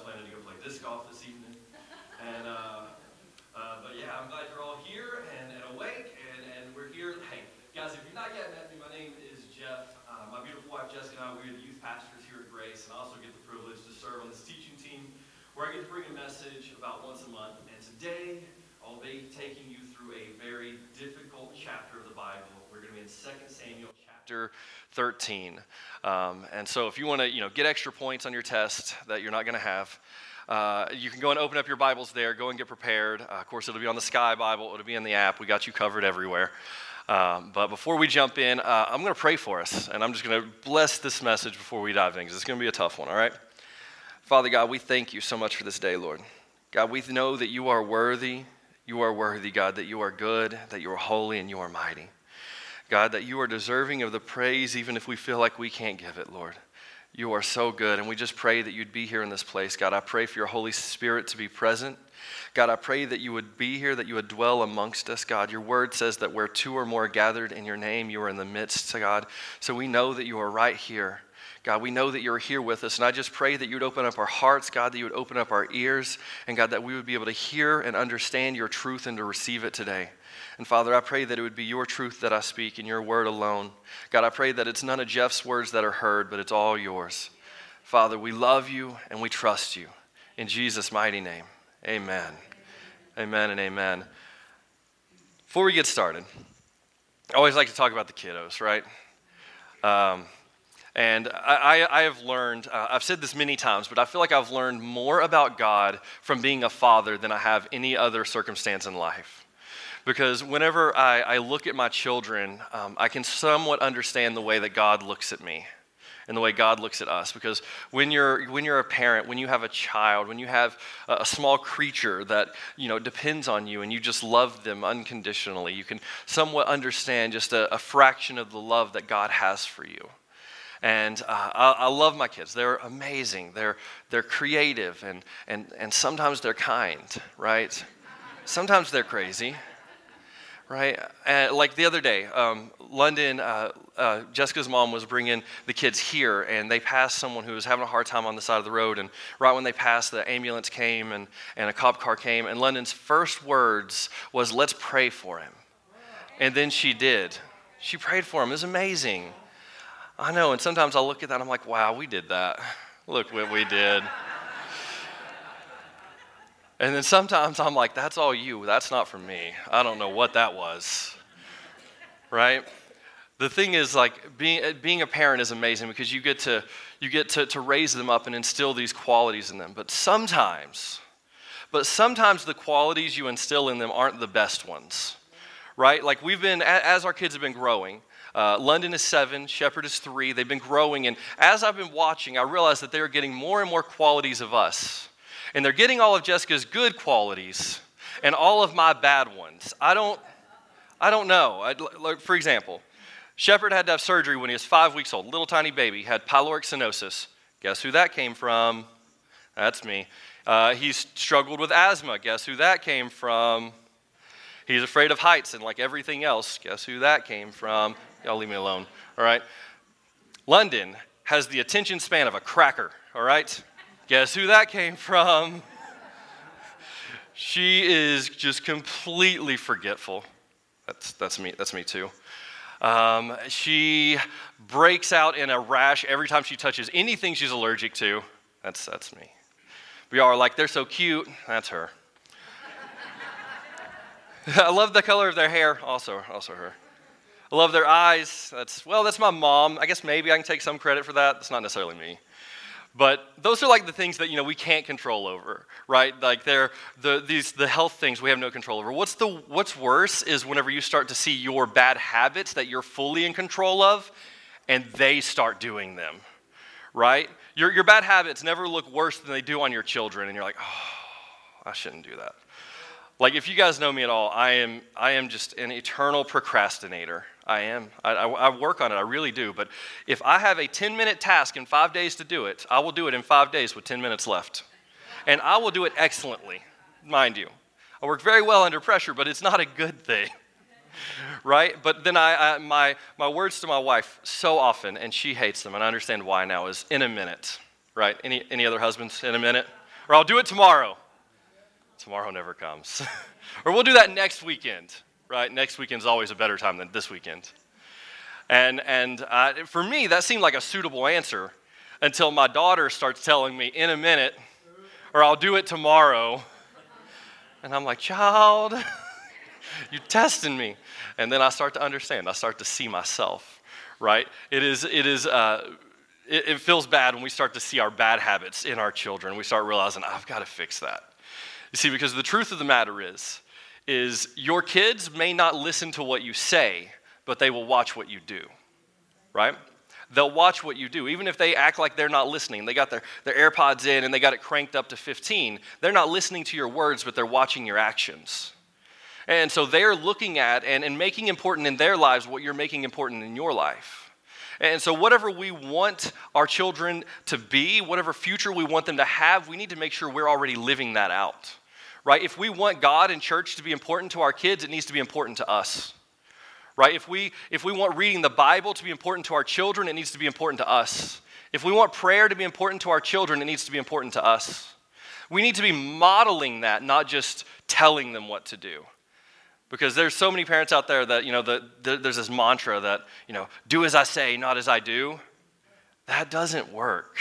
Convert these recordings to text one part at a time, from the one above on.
planning to go play disc golf this evening. And, uh, uh, but yeah, I'm glad you're all here and, and awake, and, and we're here. Hey, guys, if you're not yet met me, my name is Jeff. Uh, my beautiful wife Jessica and I, we're the youth pastors here at Grace, and I also get the privilege to serve on this teaching team where I get to bring a message about once a month. And today, I'll be taking you through a very difficult chapter of the Bible. We're going to be in 2 Samuel chapter 13. Um, and so if you want to, you know, get extra points on your test that you're not going to have, uh, you can go and open up your Bibles there. Go and get prepared. Uh, of course, it'll be on the Sky Bible. It'll be in the app. We got you covered everywhere. Um, but before we jump in, uh, I'm going to pray for us, and I'm just going to bless this message before we dive in because it's going to be a tough one. All right, Father God, we thank you so much for this day, Lord. God, we know that you are worthy. You are worthy, God, that you are good, that you are holy, and you are mighty. God, that you are deserving of the praise even if we feel like we can't give it, Lord. You are so good. And we just pray that you'd be here in this place. God, I pray for your Holy Spirit to be present. God, I pray that you would be here, that you would dwell amongst us, God. Your word says that where two or more gathered in your name, you are in the midst, God. So we know that you are right here. God, we know that you're here with us. And I just pray that you would open up our hearts, God, that you would open up our ears, and God, that we would be able to hear and understand your truth and to receive it today. And Father, I pray that it would be your truth that I speak and your word alone. God, I pray that it's none of Jeff's words that are heard, but it's all yours. Father, we love you and we trust you. In Jesus' mighty name, amen. Amen and amen. Before we get started, I always like to talk about the kiddos, right? Um, and I, I, have learned, uh, I've said this many times, but I feel like I've learned more about God from being a father than I have any other circumstance in life because whenever I, I look at my children, um, I can somewhat understand the way that God looks at me and the way God looks at us. Because when you're, when you're a parent, when you have a child, when you have a, small creature that you know, depends on you and you just love them unconditionally, you can somewhat understand just a, a fraction of the love that God has for you. And uh, I, I, love my kids. They're amazing. They're, they're creative and, and, and sometimes they're kind, right? Sometimes they're crazy right? And like the other day, um, London, uh, uh, Jessica's mom was bringing the kids here, and they passed someone who was having a hard time on the side of the road. And right when they passed, the ambulance came and, and a cop car came. And London's first words was, Let's pray for him. And then she did. She prayed for him. It was amazing. I know. And sometimes I look at that I'm like, Wow, we did that. Look what we did. And then sometimes I'm like, that's all you. That's not for me. I don't know what that was. Right? The thing is, like, being, being a parent is amazing because you get, to, you get to, to raise them up and instill these qualities in them. But sometimes, but sometimes the qualities you instill in them aren't the best ones. Right? Like, we've been, as our kids have been growing, uh, London is seven, Shepherd is three. They've been growing, and as I've been watching, I realize that they are getting more and more qualities of us and they're getting all of Jessica's good qualities and all of my bad ones. I don't, I don't know. I'd, like, for example, Shepherd had to have surgery when he was five weeks old, little tiny baby, had pyloric stenosis. Guess who that came from? That's me. Uh, he's struggled with asthma. Guess who that came from? He's afraid of heights and like everything else. Guess who that came from? Y'all leave me alone. All right. London has the attention span of a cracker. All right. Guess who that came from? she is just completely forgetful. That's, that's, me, that's me too. Um, she breaks out in a rash every time she touches anything she's allergic to. That's, that's me. We are like, they're so cute. That's her. I love the color of their hair. Also, also her. I love their eyes. That's, well, that's my mom. I guess maybe I can take some credit for that. That's not necessarily me. But those are like the things that you know we can't control over, right? Like they're the these the health things we have no control over. What's the what's worse is whenever you start to see your bad habits that you're fully in control of, and they start doing them, right? Your your bad habits never look worse than they do on your children, and you're like, oh, I shouldn't do that. Like, if you guys know me at all, I am, I am just an eternal procrastinator. I am. I, I, I, work on it, I really do. But if I have a 10 minute task in five days to do it, I will do it in five days with 10 minutes left. And I will do it excellently, mind you. I work very well under pressure, but it's not a good thing. right? But then I, I, my, my words to my wife so often, and she hates them, and I understand why now, is in a minute, right? Any, any other husbands? In a minute? Or I'll do it tomorrow. Tomorrow never comes. or we'll do that next weekend, right? Next weekend's always a better time than this weekend. And, and uh, for me, that seemed like a suitable answer until my daughter starts telling me, in a minute, or I'll do it tomorrow. And I'm like, child, you're testing me. And then I start to understand. I start to see myself, right? It is, it is, uh, it, it feels bad when we start to see our bad habits in our children. We start realizing, I've got to fix that. You see, because the truth of the matter is, is your kids may not listen to what you say, but they will watch what you do, right? They'll watch what you do. Even if they act like they're not listening, they got their, their AirPods in and they got it cranked up to 15, they're not listening to your words, but they're watching your actions. And so they're looking at and, and making important in their lives what you're making important in your life. And so, whatever we want our children to be, whatever future we want them to have, we need to make sure we're already living that out right? If we want God and church to be important to our kids, it needs to be important to us. Right? If we if we want reading the Bible to be important to our children, it needs to be important to us. If we want prayer to be important to our children, it needs to be important to us. We need to be modeling that, not just telling them what to do. Because there's so many parents out there that, you know, the, the, there's this mantra that, you know, do as I say, not as I do. That doesn't work.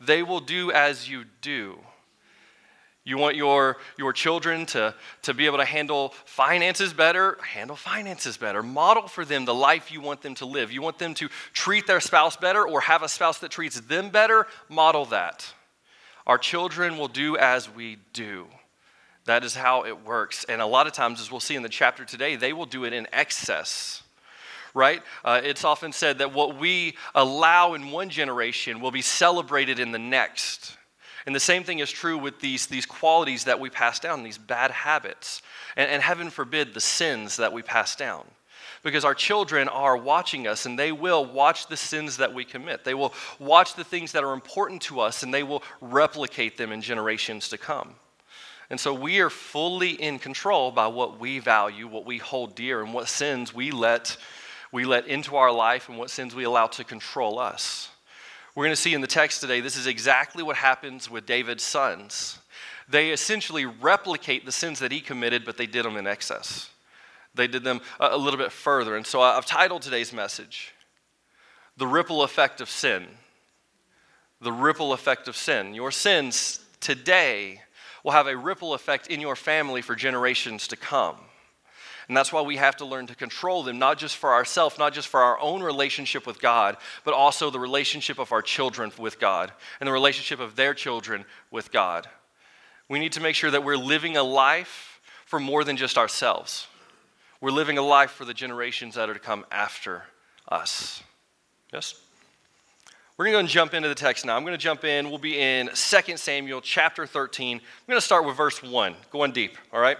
They will do as you do. You want your, your children to, to be able to handle finances better? Handle finances better. Model for them the life you want them to live. You want them to treat their spouse better or have a spouse that treats them better? Model that. Our children will do as we do. That is how it works. And a lot of times, as we'll see in the chapter today, they will do it in excess right? Uh, it's often said that what we allow in one generation will be celebrated in the next. And the same thing is true with these, these qualities that we pass down, these bad habits, and, and heaven forbid the sins that we pass down. Because our children are watching us and they will watch the sins that we commit. They will watch the things that are important to us and they will replicate them in generations to come. And so we are fully in control by what we value, what we hold dear, and what sins we let, we let into our life and what sins we allow to control us. We're going to see in the text today, this is exactly what happens with David's sons. They essentially replicate the sins that he committed, but they did them in excess. They did them a little bit further. And so I've titled today's message, The Ripple Effect of Sin. The Ripple Effect of Sin. Your sins today will have a ripple effect in your family for generations to come. And that's why we have to learn to control them, not just for ourselves, not just for our own relationship with God, but also the relationship of our children with God and the relationship of their children with God. We need to make sure that we're living a life for more than just ourselves. We're living a life for the generations that are to come after us. Yes? We're going to jump into the text now. I'm going to jump in. We'll be in 2 Samuel chapter 13. I'm going to start with verse 1, going deep, all right?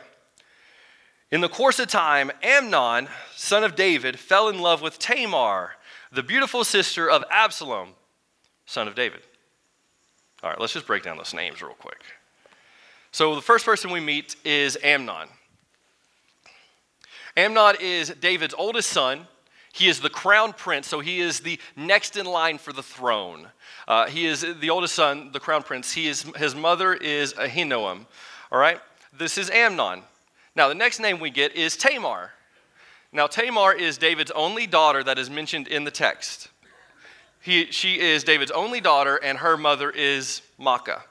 In the course of time, Amnon, son of David, fell in love with Tamar, the beautiful sister of Absalom, son of David. All right, let's just break down those names real quick. So, the first person we meet is Amnon. Amnon is David's oldest son. He is the crown prince, so he is the next in line for the throne. Uh, he is the oldest son, the crown prince. He is, his mother is Ahinoam. All right? This is Amnon. Now, the next name we get is Tamar. Now, Tamar is David's only daughter that is mentioned in the text. He, she is David's only daughter, and her mother is Maacah.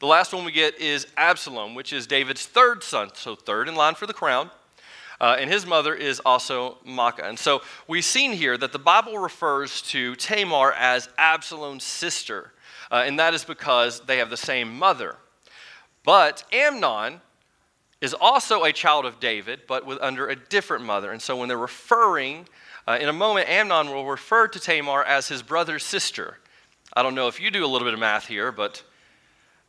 The last one we get is Absalom, which is David's third son, so third in line for the crown. Uh, and his mother is also Maacah. And so we've seen here that the Bible refers to Tamar as Absalom's sister, uh, and that is because they have the same mother. But Amnon is also a child of David, but with, under a different mother. And so when they're referring, uh, in a moment, Amnon will refer to Tamar as his brother's sister. I don't know if you do a little bit of math here, but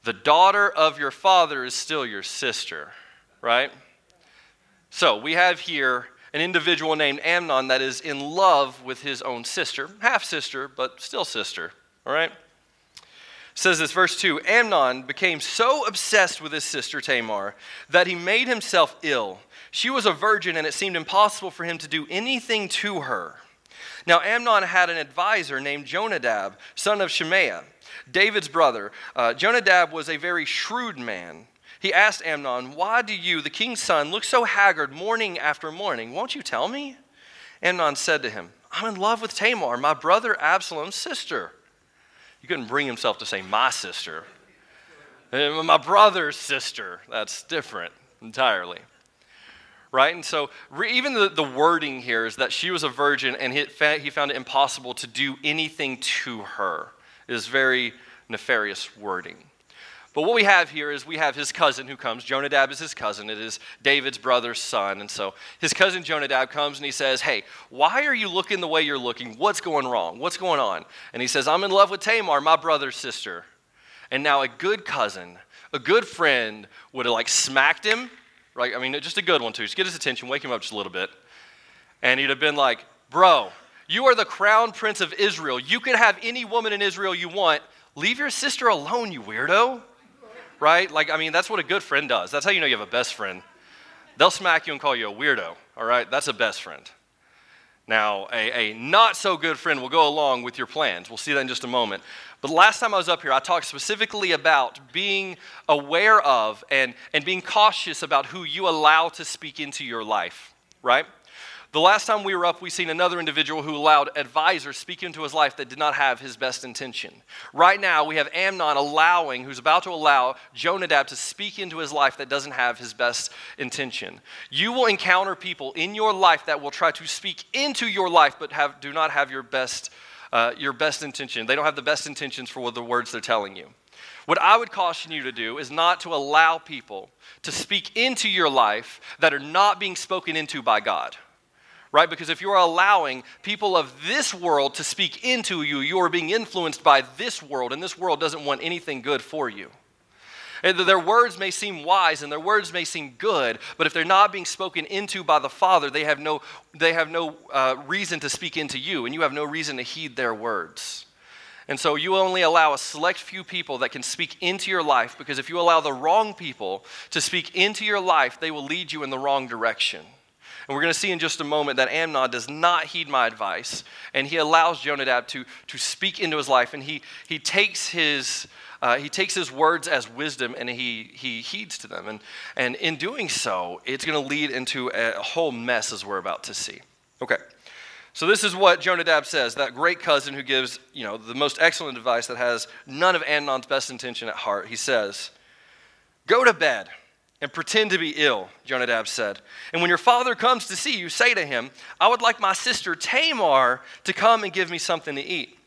the daughter of your father is still your sister, right? So we have here an individual named Amnon that is in love with his own sister, half sister, but still sister, all right? Says this, verse 2 Amnon became so obsessed with his sister Tamar that he made himself ill. She was a virgin, and it seemed impossible for him to do anything to her. Now, Amnon had an advisor named Jonadab, son of Shimeah, David's brother. Uh, Jonadab was a very shrewd man. He asked Amnon, Why do you, the king's son, look so haggard morning after morning? Won't you tell me? Amnon said to him, I'm in love with Tamar, my brother Absalom's sister. He couldn't bring himself to say my sister. My brother's sister. That's different entirely. Right? And so, re- even the, the wording here is that she was a virgin and he, he found it impossible to do anything to her. It is very nefarious wording. But what we have here is we have his cousin who comes. Jonadab is his cousin. It is David's brother's son. And so his cousin Jonadab comes and he says, Hey, why are you looking the way you're looking? What's going wrong? What's going on? And he says, I'm in love with Tamar, my brother's sister. And now a good cousin, a good friend would have like smacked him, right? I mean, just a good one too. Just get his attention, wake him up just a little bit. And he'd have been like, Bro, you are the crown prince of Israel. You can have any woman in Israel you want. Leave your sister alone, you weirdo right? Like, I mean, that's what a good friend does. That's how you know you have a best friend. They'll smack you and call you a weirdo, all right? That's a best friend. Now, a, a not so good friend will go along with your plans. We'll see that in just a moment. But last time I was up here, I talked specifically about being aware of and, and being cautious about who you allow to speak into your life, right? The last time we were up, we seen another individual who allowed advisors speak into his life that did not have his best intention. Right now, we have Amnon allowing, who's about to allow Jonadab to speak into his life that doesn't have his best intention. You will encounter people in your life that will try to speak into your life, but have, do not have your best, uh, your best intention. They don't have the best intentions for what the words they're telling you. What I would caution you to do is not to allow people to speak into your life that are not being spoken into by God right? Because if you're allowing people of this world to speak into you, you are being influenced by this world, and this world doesn't want anything good for you. And their words may seem wise and their words may seem good, but if they're not being spoken into by the Father, they have no, they have no uh, reason to speak into you, and you have no reason to heed their words. And so you only allow a select few people that can speak into your life because if you allow the wrong people to speak into your life, they will lead you in the wrong direction. And we're going to see in just a moment that Amnon does not heed my advice, and he allows Jonadab to, to speak into his life, and he, he, takes his, uh, he takes his words as wisdom and he, he heeds to them. And, and in doing so, it's going to lead into a whole mess, as we're about to see. Okay. So this is what Jonadab says, that great cousin who gives, you know, the most excellent advice that has none of Amnon's best intention at heart. He says, "Go to bed and pretend to be ill, Jonadab said. And when your father comes to see you, say to him, I would like my sister Tamar to come and give me something to eat.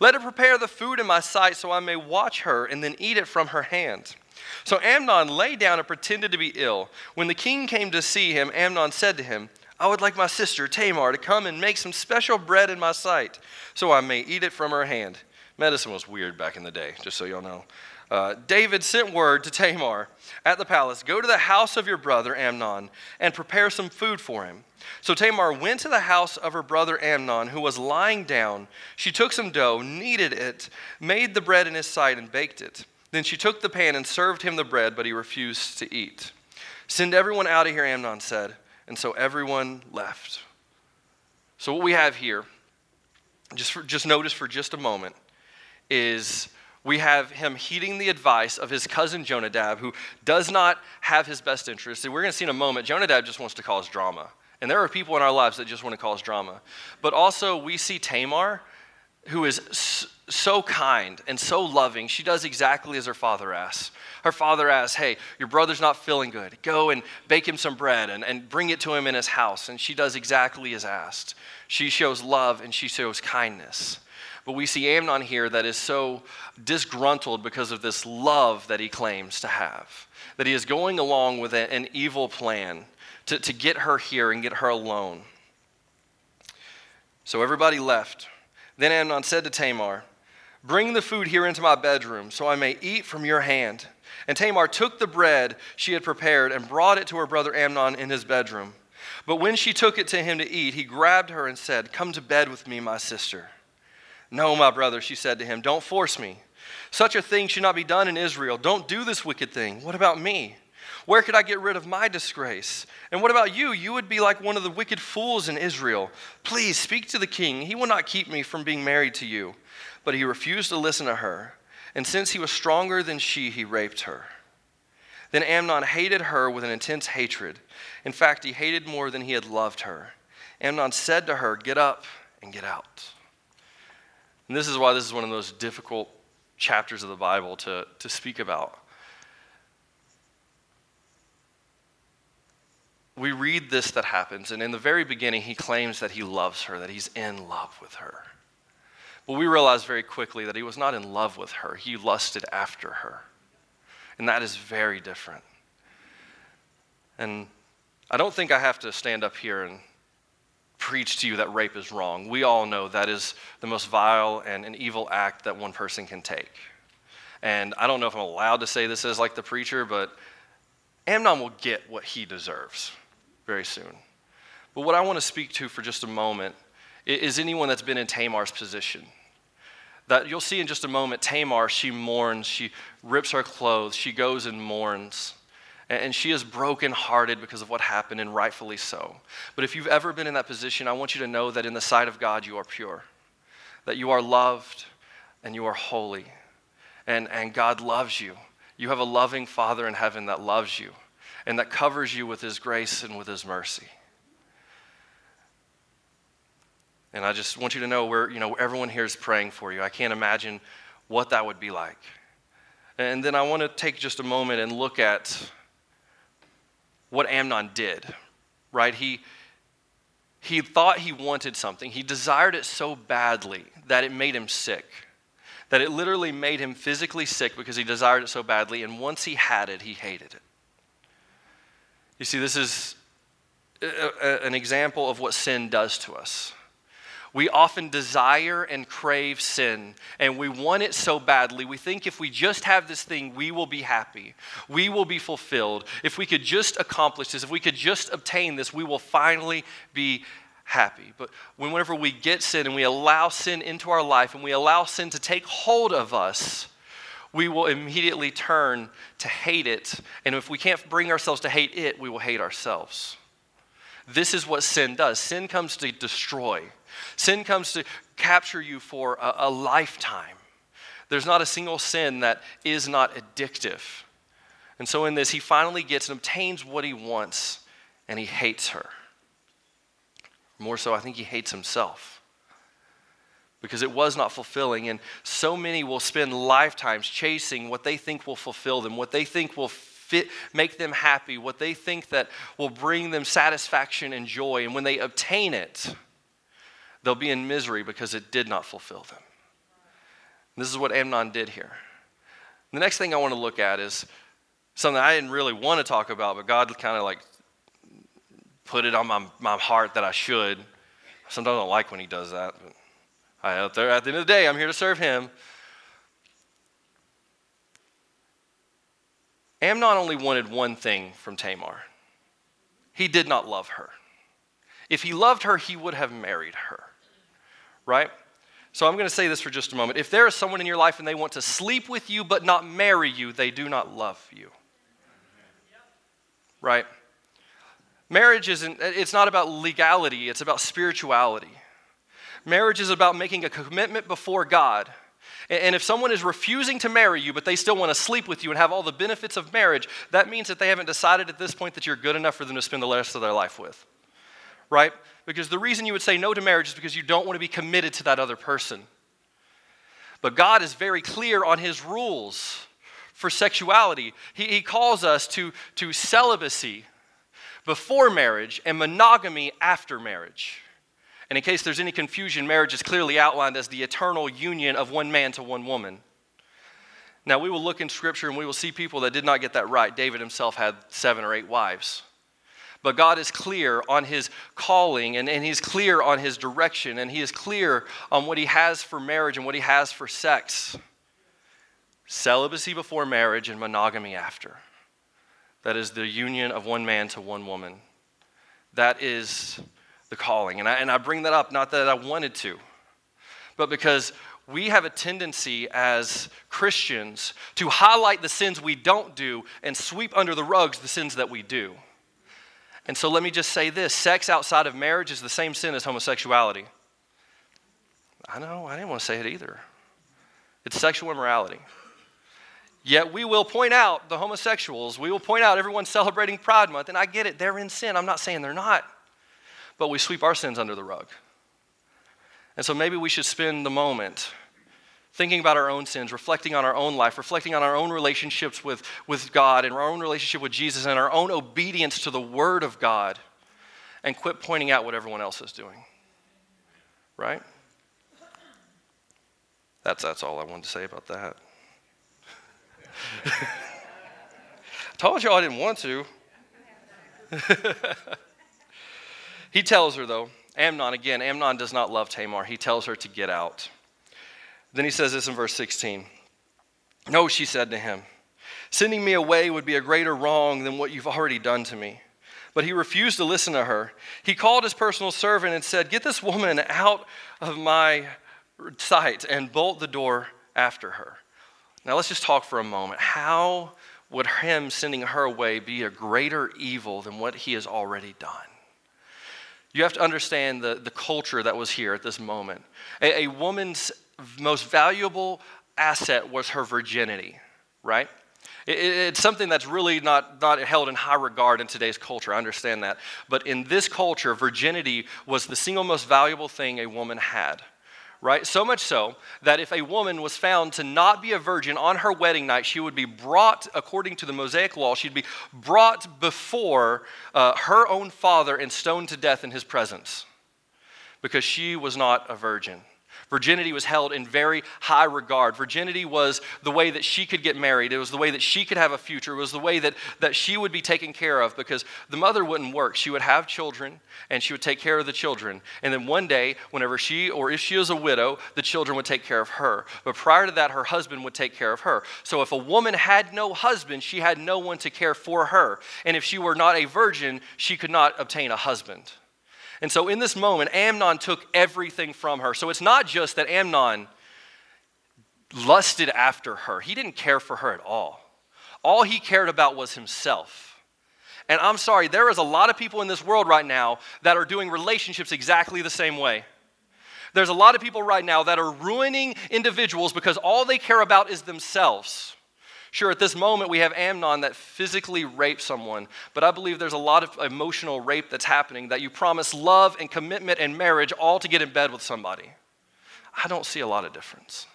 Let her prepare the food in my sight so I may watch her and then eat it from her hand. So Amnon lay down and pretended to be ill. When the king came to see him, Amnon said to him, I would like my sister Tamar to come and make some special bread in my sight so I may eat it from her hand. Medicine was weird back in the day, just so y'all know. Uh, David sent word to Tamar at the palace Go to the house of your brother Amnon and prepare some food for him. So Tamar went to the house of her brother Amnon, who was lying down. She took some dough, kneaded it, made the bread in his sight, and baked it. Then she took the pan and served him the bread, but he refused to eat. Send everyone out of here, Amnon said. And so everyone left. So, what we have here, just, for, just notice for just a moment, is we have him heeding the advice of his cousin Jonadab, who does not have his best interests. And we're going to see in a moment, Jonadab just wants to cause drama. And there are people in our lives that just want to cause drama. But also, we see Tamar, who is so kind and so loving. She does exactly as her father asks. Her father asks, Hey, your brother's not feeling good. Go and bake him some bread and, and bring it to him in his house. And she does exactly as asked. She shows love and she shows kindness. But we see Amnon here that is so disgruntled because of this love that he claims to have, that he is going along with a, an evil plan to, to get her here and get her alone. So everybody left. Then Amnon said to Tamar, Bring the food here into my bedroom so I may eat from your hand. And Tamar took the bread she had prepared and brought it to her brother Amnon in his bedroom. But when she took it to him to eat, he grabbed her and said, Come to bed with me, my sister. No, my brother, she said to him, Don't force me. Such a thing should not be done in Israel. Don't do this wicked thing. What about me? Where could I get rid of my disgrace? And what about you? You would be like one of the wicked fools in Israel. Please speak to the king. He will not keep me from being married to you. But he refused to listen to her. And since he was stronger than she, he raped her. Then Amnon hated her with an intense hatred. In fact, he hated more than he had loved her. Amnon said to her, Get up and get out. And this is why this is one of those difficult chapters of the Bible to, to speak about. We read this that happens, and in the very beginning, he claims that he loves her, that he's in love with her. But we realize very quickly that he was not in love with her, he lusted after her. And that is very different. And I don't think I have to stand up here and preach to you that rape is wrong. We all know that is the most vile and an evil act that one person can take. And I don't know if I'm allowed to say this as like the preacher, but Amnon will get what he deserves very soon. But what I want to speak to for just a moment is anyone that's been in Tamar's position. That you'll see in just a moment, Tamar, she mourns, she rips her clothes, she goes and mourns. And she is brokenhearted because of what happened, and rightfully so. But if you've ever been in that position, I want you to know that in the sight of God, you are pure, that you are loved, and you are holy. And, and God loves you. You have a loving Father in heaven that loves you and that covers you with His grace and with His mercy. And I just want you to know where, you know, everyone here is praying for you. I can't imagine what that would be like. And then I want to take just a moment and look at what Amnon did, right? He, he thought he wanted something. He desired it so badly that it made him sick, that it literally made him physically sick because he desired it so badly. And once he had it, he hated it. You see, this is a, a, an example of what sin does to us. We often desire and crave sin, and we want it so badly. We think if we just have this thing, we will be happy. We will be fulfilled. If we could just accomplish this, if we could just obtain this, we will finally be happy. But whenever we get sin and we allow sin into our life and we allow sin to take hold of us, we will immediately turn to hate it. And if we can't bring ourselves to hate it, we will hate ourselves. This is what sin does sin comes to destroy. Sin comes to capture you for a, a lifetime. There's not a single sin that is not addictive. And so, in this, he finally gets and obtains what he wants, and he hates her. More so, I think he hates himself because it was not fulfilling. And so many will spend lifetimes chasing what they think will fulfill them, what they think will fit, make them happy, what they think that will bring them satisfaction and joy. And when they obtain it, they'll be in misery because it did not fulfill them. And this is what Amnon did here. The next thing I want to look at is something I didn't really want to talk about, but God kind of like put it on my, my heart that I should. Sometimes I don't like when He does that, but I, at the end of the day, I'm here to serve Him. Amnon only wanted one thing from Tamar. He did not love her. If he loved her, he would have married her right? So I'm going to say this for just a moment. If there is someone in your life and they want to sleep with you but not marry you, they do not love you. Right? Marriage isn't, it's not about legality, it's about spirituality. Marriage is about making a commitment before God. And if someone is refusing to marry you, but they still want to sleep with you and have all the benefits of marriage, that means that they haven't decided at this point that you're good enough for them to spend the rest of their life with. Right? Because the reason you would say no to marriage is because you don't want to be committed to that other person. But God is very clear on his rules for sexuality. He, he calls us to, to celibacy before marriage and monogamy after marriage. And in case there's any confusion, marriage is clearly outlined as the eternal union of one man to one woman. Now, we will look in Scripture and we will see people that did not get that right. David himself had seven or eight wives. But God is clear on his calling and, and he's clear on his direction and he is clear on what he has for marriage and what he has for sex. celibacy before marriage and monogamy after. That is the union of one man to one woman. That is the calling. And I, and I bring that up not that I wanted to, but because we have a tendency as Christians to highlight the sins we don't do and sweep under the rugs the sins that we do. And so let me just say this sex outside of marriage is the same sin as homosexuality. I know, I didn't want to say it either. It's sexual immorality. Yet we will point out the homosexuals, we will point out everyone celebrating Pride Month, and I get it, they're in sin. I'm not saying they're not. But we sweep our sins under the rug. And so maybe we should spend the moment thinking about our own sins, reflecting on our own life, reflecting on our own relationships with, with God and our own relationship with Jesus and our own obedience to the Word of God, and quit pointing out what everyone else is doing. Right? That's, that's all I wanted to say about that. Told you I didn't want to. he tells her, though, Amnon, again, Amnon does not love Tamar. He tells her to get out. Then he says this in verse 16 No, she said to him, sending me away would be a greater wrong than what you've already done to me. But he refused to listen to her. He called his personal servant and said, Get this woman out of my sight and bolt the door after her. Now let's just talk for a moment. How would him sending her away be a greater evil than what he has already done? You have to understand the, the culture that was here at this moment. A, a woman's most valuable asset was her virginity, right? It, it's something that's really not, not held in high regard in today's culture. I understand that. But in this culture, virginity was the single most valuable thing a woman had right? So much so that if a woman was found to not be a virgin on her wedding night, she would be brought, according to the Mosaic law, she'd be brought before uh, her own father and stoned to death in his presence because she was not a virgin. Virginity was held in very high regard. Virginity was the way that she could get married. It was the way that she could have a future. It was the way that, that she would be taken care of because the mother wouldn't work. She would have children and she would take care of the children. And then one day, whenever she, or if she was a widow, the children would take care of her. But prior to that, her husband would take care of her. So if a woman had no husband, she had no one to care for her. And if she were not a virgin, she could not obtain a husband. And so in this moment, Amnon took everything from her. So it's not just that Amnon lusted after her, he didn't care for her at all. All he cared about was himself. And I'm sorry, there is a lot of people in this world right now that are doing relationships exactly the same way. There's a lot of people right now that are ruining individuals because all they care about is themselves. Sure, at this moment we have Amnon that physically raped someone, but I believe there's a lot of emotional rape that's happening that you promise love and commitment and marriage all to get in bed with somebody. I don't see a lot of difference.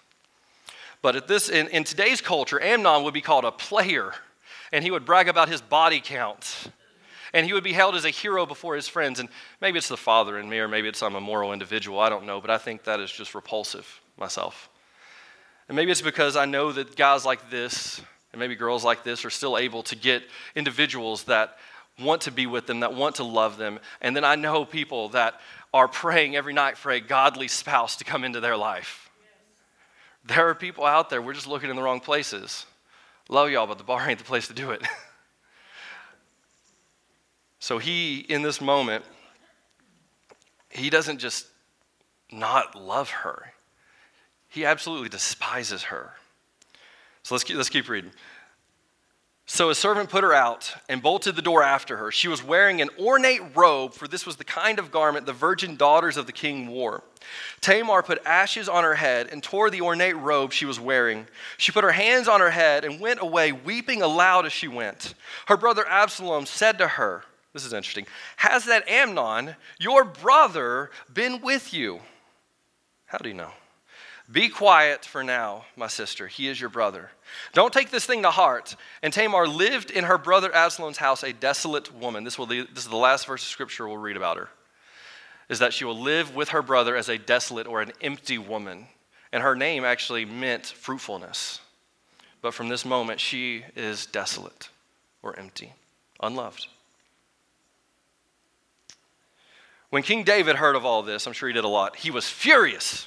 But at this, in, in today's culture, Amnon would be called a player, and he would brag about his body count. And he would be held as a hero before his friends. And maybe it's the father in me, or maybe it's I'm a moral individual. I don't know, but I think that is just repulsive myself. And maybe it's because I know that guys like this, and maybe girls like this, are still able to get individuals that want to be with them, that want to love them. And then I know people that are praying every night for a godly spouse to come into their life. There are people out there, we're just looking in the wrong places. Love y'all, but the bar ain't the place to do it. so he, in this moment, he doesn't just not love her. He absolutely despises her. So let's keep, let's keep reading. So a servant put her out and bolted the door after her. She was wearing an ornate robe, for this was the kind of garment the virgin daughters of the king wore. Tamar put ashes on her head and tore the ornate robe she was wearing. She put her hands on her head and went away, weeping aloud as she went. Her brother Absalom said to her, This is interesting, Has that Amnon, your brother, been with you? How do you know? Be quiet for now, my sister. He is your brother. Don't take this thing to heart. And Tamar lived in her brother Absalom's house, a desolate woman. This, will, this is the last verse of scripture we'll read about her. Is that she will live with her brother as a desolate or an empty woman. And her name actually meant fruitfulness. But from this moment, she is desolate or empty, unloved. When King David heard of all this, I'm sure he did a lot, he was furious.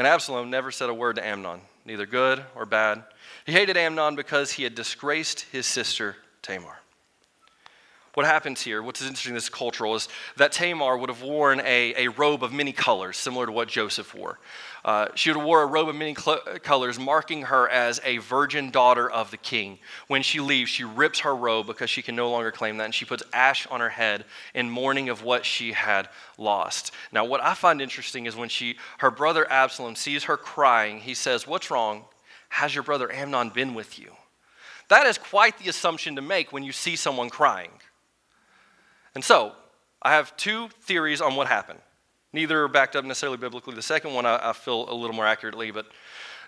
And Absalom never said a word to Amnon. neither good or bad. He hated Amnon because he had disgraced his sister Tamar. What happens here, what's interesting in this cultural, is that Tamar would have worn a, a robe of many colors, similar to what Joseph wore. Uh, she would have wore a robe of many cl- colors, marking her as a virgin daughter of the king. When she leaves, she rips her robe because she can no longer claim that, and she puts ash on her head in mourning of what she had lost. Now, what I find interesting is when she, her brother Absalom sees her crying, he says, "What's wrong? Has your brother Amnon been with you?" That is quite the assumption to make when you see someone crying. And so, I have two theories on what happened. Neither are backed up necessarily biblically. The second one I, I feel a little more accurately, but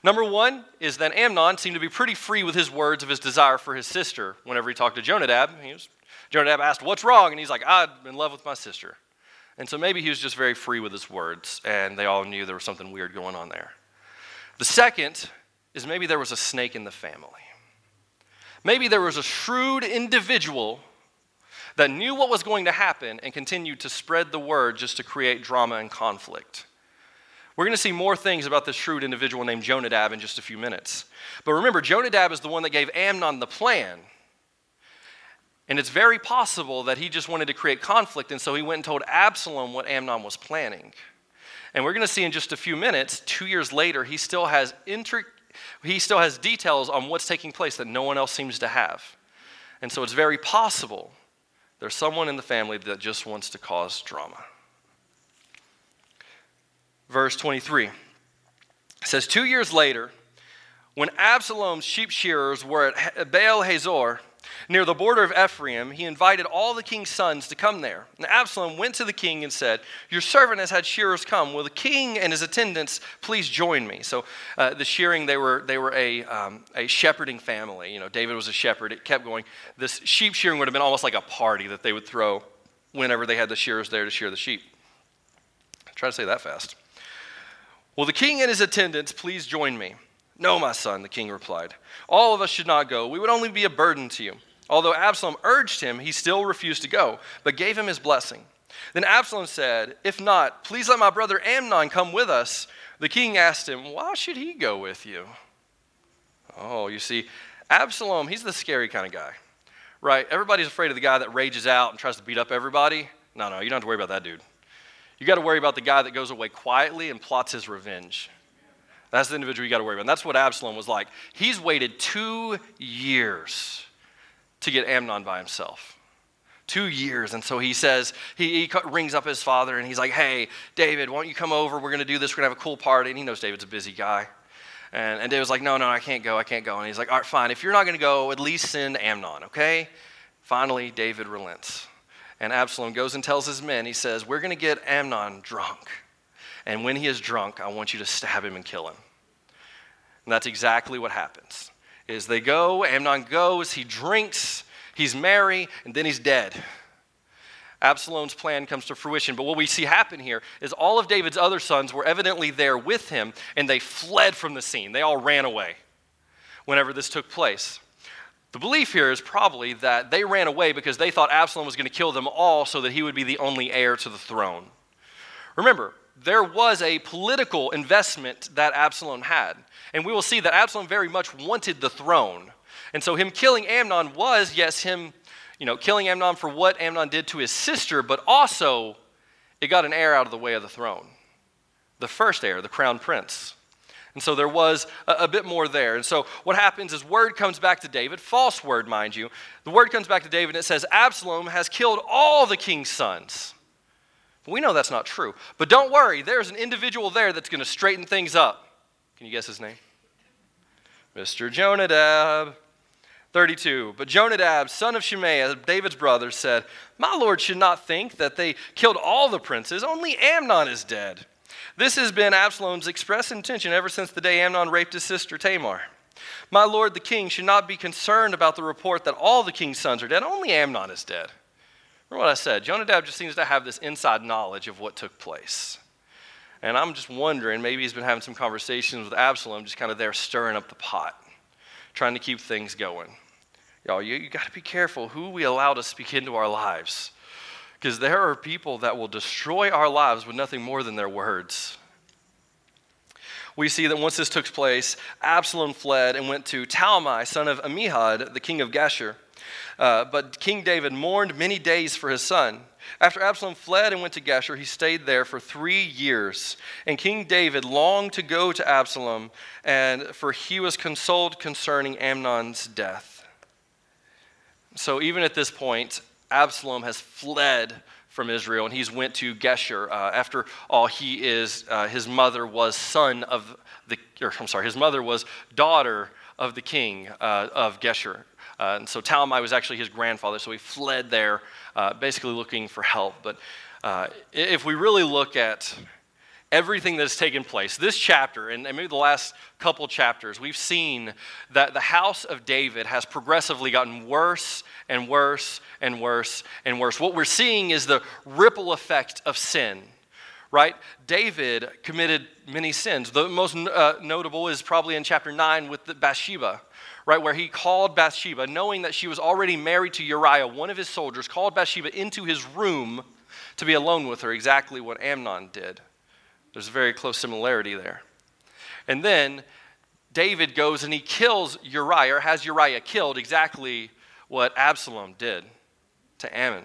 number one is that Amnon seemed to be pretty free with his words of his desire for his sister. Whenever he talked to Jonadab, he was, Jonadab asked, What's wrong? And he's like, I'm in love with my sister. And so maybe he was just very free with his words, and they all knew there was something weird going on there. The second is maybe there was a snake in the family. Maybe there was a shrewd individual that knew what was going to happen and continued to spread the word just to create drama and conflict. We're going to see more things about this shrewd individual named Jonadab in just a few minutes. But remember, Jonadab is the one that gave Amnon the plan. And it's very possible that he just wanted to create conflict, and so he went and told Absalom what Amnon was planning. And we're going to see in just a few minutes, two years later, he still has intric- he still has details on what's taking place that no one else seems to have. And so it's very possible there's someone in the family that just wants to cause drama. Verse 23 says, Two years later, when Absalom's sheep shearers were at Baal Hazor, near the border of Ephraim, he invited all the king's sons to come there. And Absalom went to the king and said, Your servant has had shearers come. Will the king and his attendants please join me? So uh, the shearing, they were, they were a, um, a shepherding family. You know, David was a shepherd. It kept going. This sheep shearing would have been almost like a party that they would throw whenever they had the shearers there to shear the sheep. i Try to say that fast. Will the king and his attendants please join me? No, my son, the king replied. All of us should not go. We would only be a burden to you. Although Absalom urged him, he still refused to go, but gave him his blessing. Then Absalom said, If not, please let my brother Amnon come with us. The king asked him, Why should he go with you? Oh, you see, Absalom, he's the scary kind of guy, right? Everybody's afraid of the guy that rages out and tries to beat up everybody. No, no, you don't have to worry about that dude. You got to worry about the guy that goes away quietly and plots his revenge. That's the individual you got to worry about. And that's what Absalom was like. He's waited two years to get Amnon by himself. Two years. And so he says, he, he rings up his father and he's like, hey, David, why don't you come over? We're going to do this. We're going to have a cool party. And he knows David's a busy guy. And, and David's like, no, no, I can't go. I can't go. And he's like, all right, fine. If you're not going to go, at least send Amnon, okay? Finally, David relents. And Absalom goes and tells his men, he says, we're going to get Amnon drunk. And when he is drunk, I want you to stab him and kill him. And that's exactly what happens is they go, Amnon goes, he drinks, he's merry, and then he's dead. Absalom's plan comes to fruition. But what we see happen here is all of David's other sons were evidently there with him, and they fled from the scene. They all ran away whenever this took place. The belief here is probably that they ran away because they thought Absalom was going to kill them all so that he would be the only heir to the throne. Remember, there was a political investment that Absalom had. And we will see that Absalom very much wanted the throne. And so him killing Amnon was, yes, him, you know, killing Amnon for what Amnon did to his sister, but also it got an heir out of the way of the throne. The first heir, the crown prince. And so there was a, a, bit more there. And so what happens is word comes back to David, false word, mind you. The word comes back to David and it says, Absalom has killed all the king's sons. We know that's not true. But don't worry, there's an individual there that's going to straighten things up. Can you guess his name? Mr. Jonadab. 32. But Jonadab, son of Shimeah, David's brother, said, My lord should not think that they killed all the princes, only Amnon is dead. This has been Absalom's express intention ever since the day Amnon raped his sister Tamar. My lord the king should not be concerned about the report that all the king's sons are dead, only Amnon is dead. Remember what I said? Jonadab just seems to have this inside knowledge of what took place. And I'm just wondering, maybe he's been having some conversations with Absalom, just kind of there stirring up the pot, trying to keep things going. Y'all, you, you got to be careful who we allow to speak into our lives. Because there are people that will destroy our lives with nothing more than their words. we see that once this took place, Absalom fled and went to Talmai, son of Ammihud, the king of Geshur. Uh, but King David mourned many days for his son. After Absalom fled and went to Geshur, he stayed there for three years. And King David longed to go to Absalom, and for he was consoled concerning Amnon's death. So even at this point, Absalom has fled from Israel, and he's went to Geshur. Uh, after all, he is uh, his mother was son of the, or I'm sorry, his mother was daughter of the king uh, of Geshur. Uh, and so Talmai was actually his grandfather, so he fled there, uh, basically looking for help. But uh, if we really look at everything that has taken place. This chapter, and maybe the last couple chapters, we've seen that the house of David has progressively gotten worse and worse and worse and worse. What we're seeing is the ripple effect of sin, right? David committed many sins. The most uh, notable is probably in chapter 9 with Bathsheba. Right, where he called Bathsheba, knowing that she was already married to Uriah, one of his soldiers, called Bathsheba into his room to be alone with her, exactly what Amnon did. There's a very close similarity there. And then David goes and he kills Uriah, has Uriah killed exactly what Absalom did to Ammon.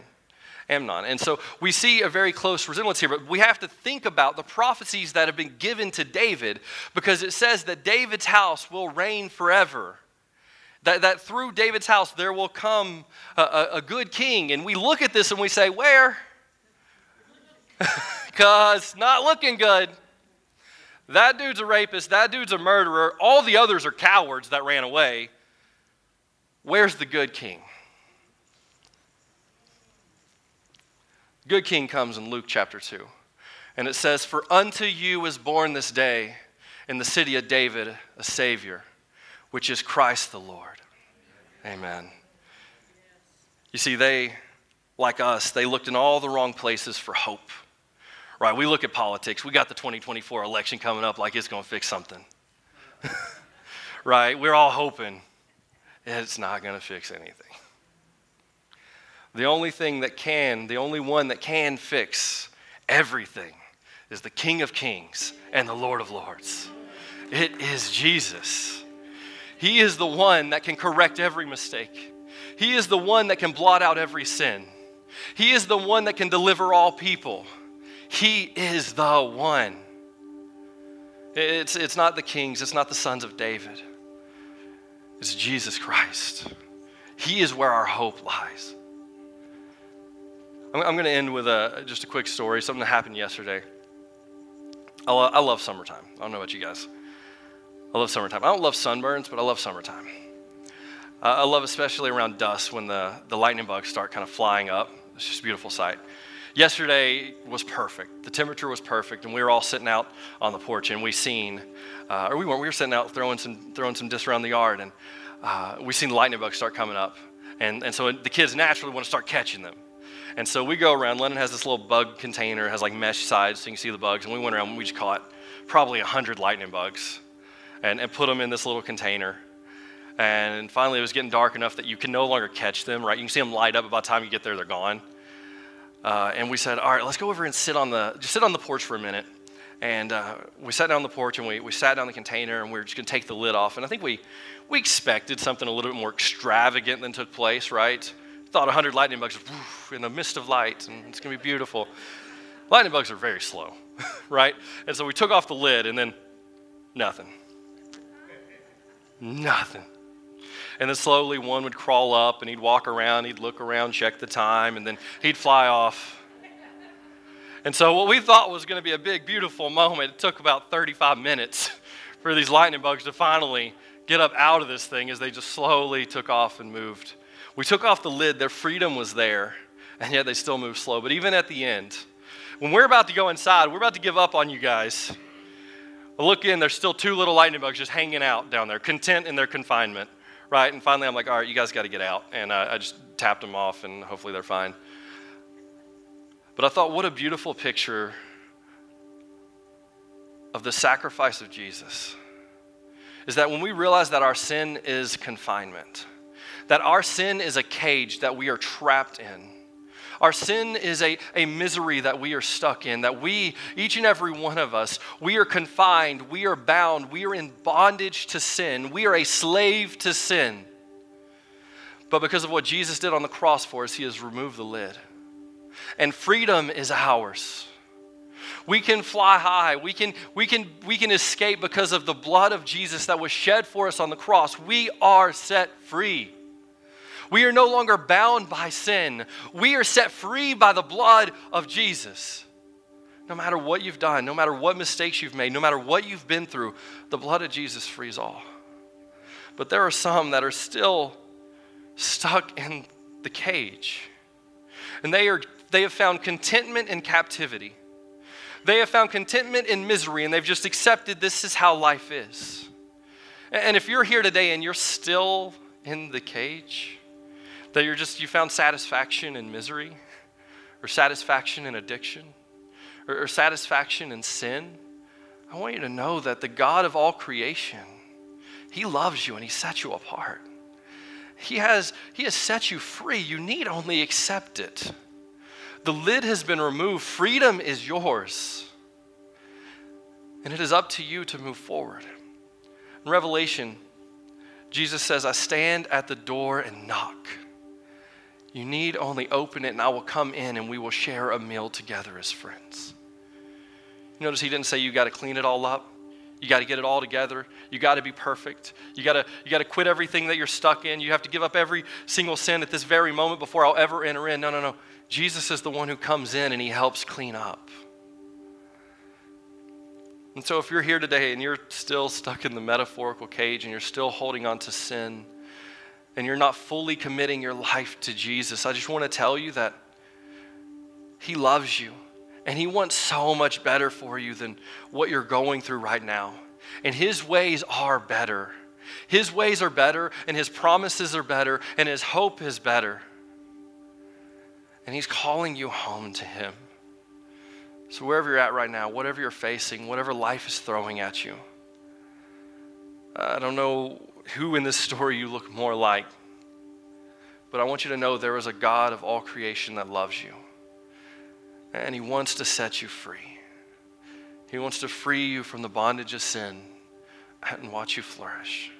Amnon. And so we see a very close resemblance here, but we have to think about the prophecies that have been given to David because it says that David's house will reign forever. That, that through David's house there will come a, a, a good king. And we look at this and we say, Where? because not looking good. That dude's a rapist. That dude's a murderer. All the others are cowards that ran away. Where's the good king? Good king comes in Luke chapter 2. And it says, For unto you is born this day in the city of David a Savior, which is Christ the Lord. Amen. You see, they, like us, they looked in all the wrong places for hope right? We look at politics. We got the 2024 election coming up like it's going to fix something. right? We're all hoping it's not going to fix anything. The only thing that can, the only one that can fix everything is the King of Kings and the Lord of Lords. It is Jesus. He is the one that can correct every mistake. He is the one that can blot out every sin. He is the one that can deliver all people. He is the one. It's, it's not the kings, it's not the sons of David. It's Jesus Christ. He is where our hope lies. I'm, I'm going to end with a, just a quick story, something that happened yesterday. I, lo- I love summertime. I don't know about you guys. I love summertime. I don't love sunburns, but I love summertime. Uh, I love especially around dusk when the, the lightning bugs start kind of flying up. It's just a beautiful sight yesterday was perfect. The temperature was perfect, and we were all sitting out on the porch, and we seen, uh, or we weren't. We were sitting out throwing some throwing some discs around the yard, and uh, we seen lightning bugs start coming up, and and so the kids naturally want to start catching them. And so we go around. Lennon has this little bug container, has like mesh sides so you can see the bugs. And we went around and we just caught probably 100 lightning bugs and, and put them in this little container. And finally, it was getting dark enough that you can no longer catch them, right? You can see them light up, by the time you get there, they're gone. Uh, and we said, all right, let's go over and sit on the, just sit on the porch for a minute. And uh, we sat down on the porch and we, we sat down the container and we were just going to take the lid off. And I think we, we expected something a little bit more extravagant than took place, right? Thought 100 lightning bugs woof, in the mist of light and it's going to be beautiful. Lightning bugs are very slow, right? And so we took off the lid and then nothing. Nothing. And then slowly one would crawl up and he'd walk around, he'd look around, check the time, and then he'd fly off. And so, what we thought was going to be a big, beautiful moment, it took about 35 minutes for these lightning bugs to finally get up out of this thing as they just slowly took off and moved. We took off the lid, their freedom was there, and yet they still moved slow. But even at the end, when we're about to go inside, we're about to give up on you guys. I look in, there's still two little lightning bugs just hanging out down there, content in their confinement right? And finally, I'm like, all right, you guys got to get out. And I, I just tapped them off, and hopefully they're fine. But I thought, what a beautiful picture of the sacrifice of Jesus is that when we realize that our sin is confinement, that our sin is a cage that we are trapped in, Our sin is a, a misery that we are stuck in, that we, each and every one of us, we are confined, we are bound, we are in bondage to sin, we are a slave to sin. But because of what Jesus did on the cross for us, He has removed the lid. And freedom is ours. We can fly high. We can, we, can, we can escape because of the blood of Jesus that was shed for us on the cross. We are set free. We are no longer bound by sin. We are set free by the blood of Jesus. No matter what you've done, no matter what mistakes you've made, no matter what you've been through, the blood of Jesus frees all. But there are some that are still stuck in the cage. And they, are, they have found contentment in captivity. They have found contentment in misery, and they've just accepted this is how life is. And if you're here today and you're still in the cage, that you're just, you found satisfaction in misery, or satisfaction in addiction, or, or satisfaction in sin. I want you to know that the God of all creation, He loves you and He set you apart. He has, he has set you free. You need only accept it. The lid has been removed. Freedom is yours. And it is up to you to move forward. In Revelation, Jesus says, I stand at the door and knock. You need only open it, and I will come in and we will share a meal together as friends. Notice he didn't say you got to clean it all up. You got to get it all together. You got to be perfect. You got to you got to quit everything that you're stuck in. You have to give up every single sin at this very moment before I'll ever enter in. No, no, no. Jesus is the one who comes in and he helps clean up. And so if you're here today and you're still stuck in the metaphorical cage and you're still holding on to sin, and you're not fully committing your life to Jesus, I just want to tell you that He loves you and He wants so much better for you than what you're going through right now. And His ways are better. His ways are better, and His promises are better, and His hope is better. And He's calling you home to Him. So, wherever you're at right now, whatever you're facing, whatever life is throwing at you, I don't know who in this story you look more like. But I want you to know there is a God of all creation that loves you. And He wants to set you free. He wants to free you from the bondage of sin and watch you flourish.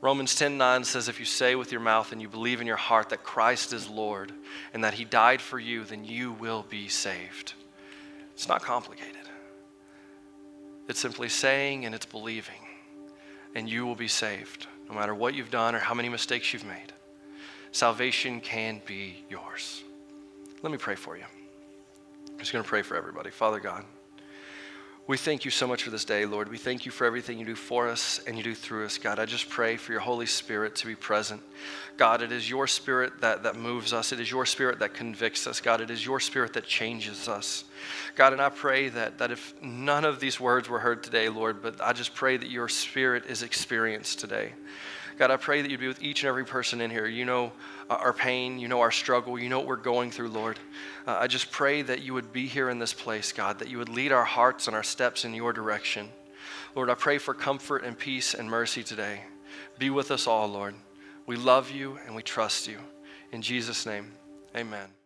Romans 10:9 says if you say with your mouth and you believe in your heart that Christ is Lord and that he died for you then you will be saved. It's not complicated. It's simply saying and it's believing and you will be saved, no matter what you've done or how many mistakes you've made. Salvation can be yours. Let me pray for you. I'm just going to pray for everybody. Father God, we thank you so much for this day, Lord. We thank you for everything you do for us and you do through us, God. I just pray for your Holy Spirit to be present. God, it is your spirit that, that moves us, it is your spirit that convicts us, God. It is your spirit that changes us. God, and I pray that, that if none of these words were heard today, Lord, but I just pray that your spirit is experienced today. God, I pray that you'd be with each and every person in here. You know uh, our pain, you know our struggle, you know what we're going through, Lord. Uh, I just pray that you would be here in this place, God, that you would lead our hearts and our steps in your direction. Lord, I pray for comfort and peace and mercy today. Be with us all, Lord. We love you and we trust you. In Jesus' name, amen.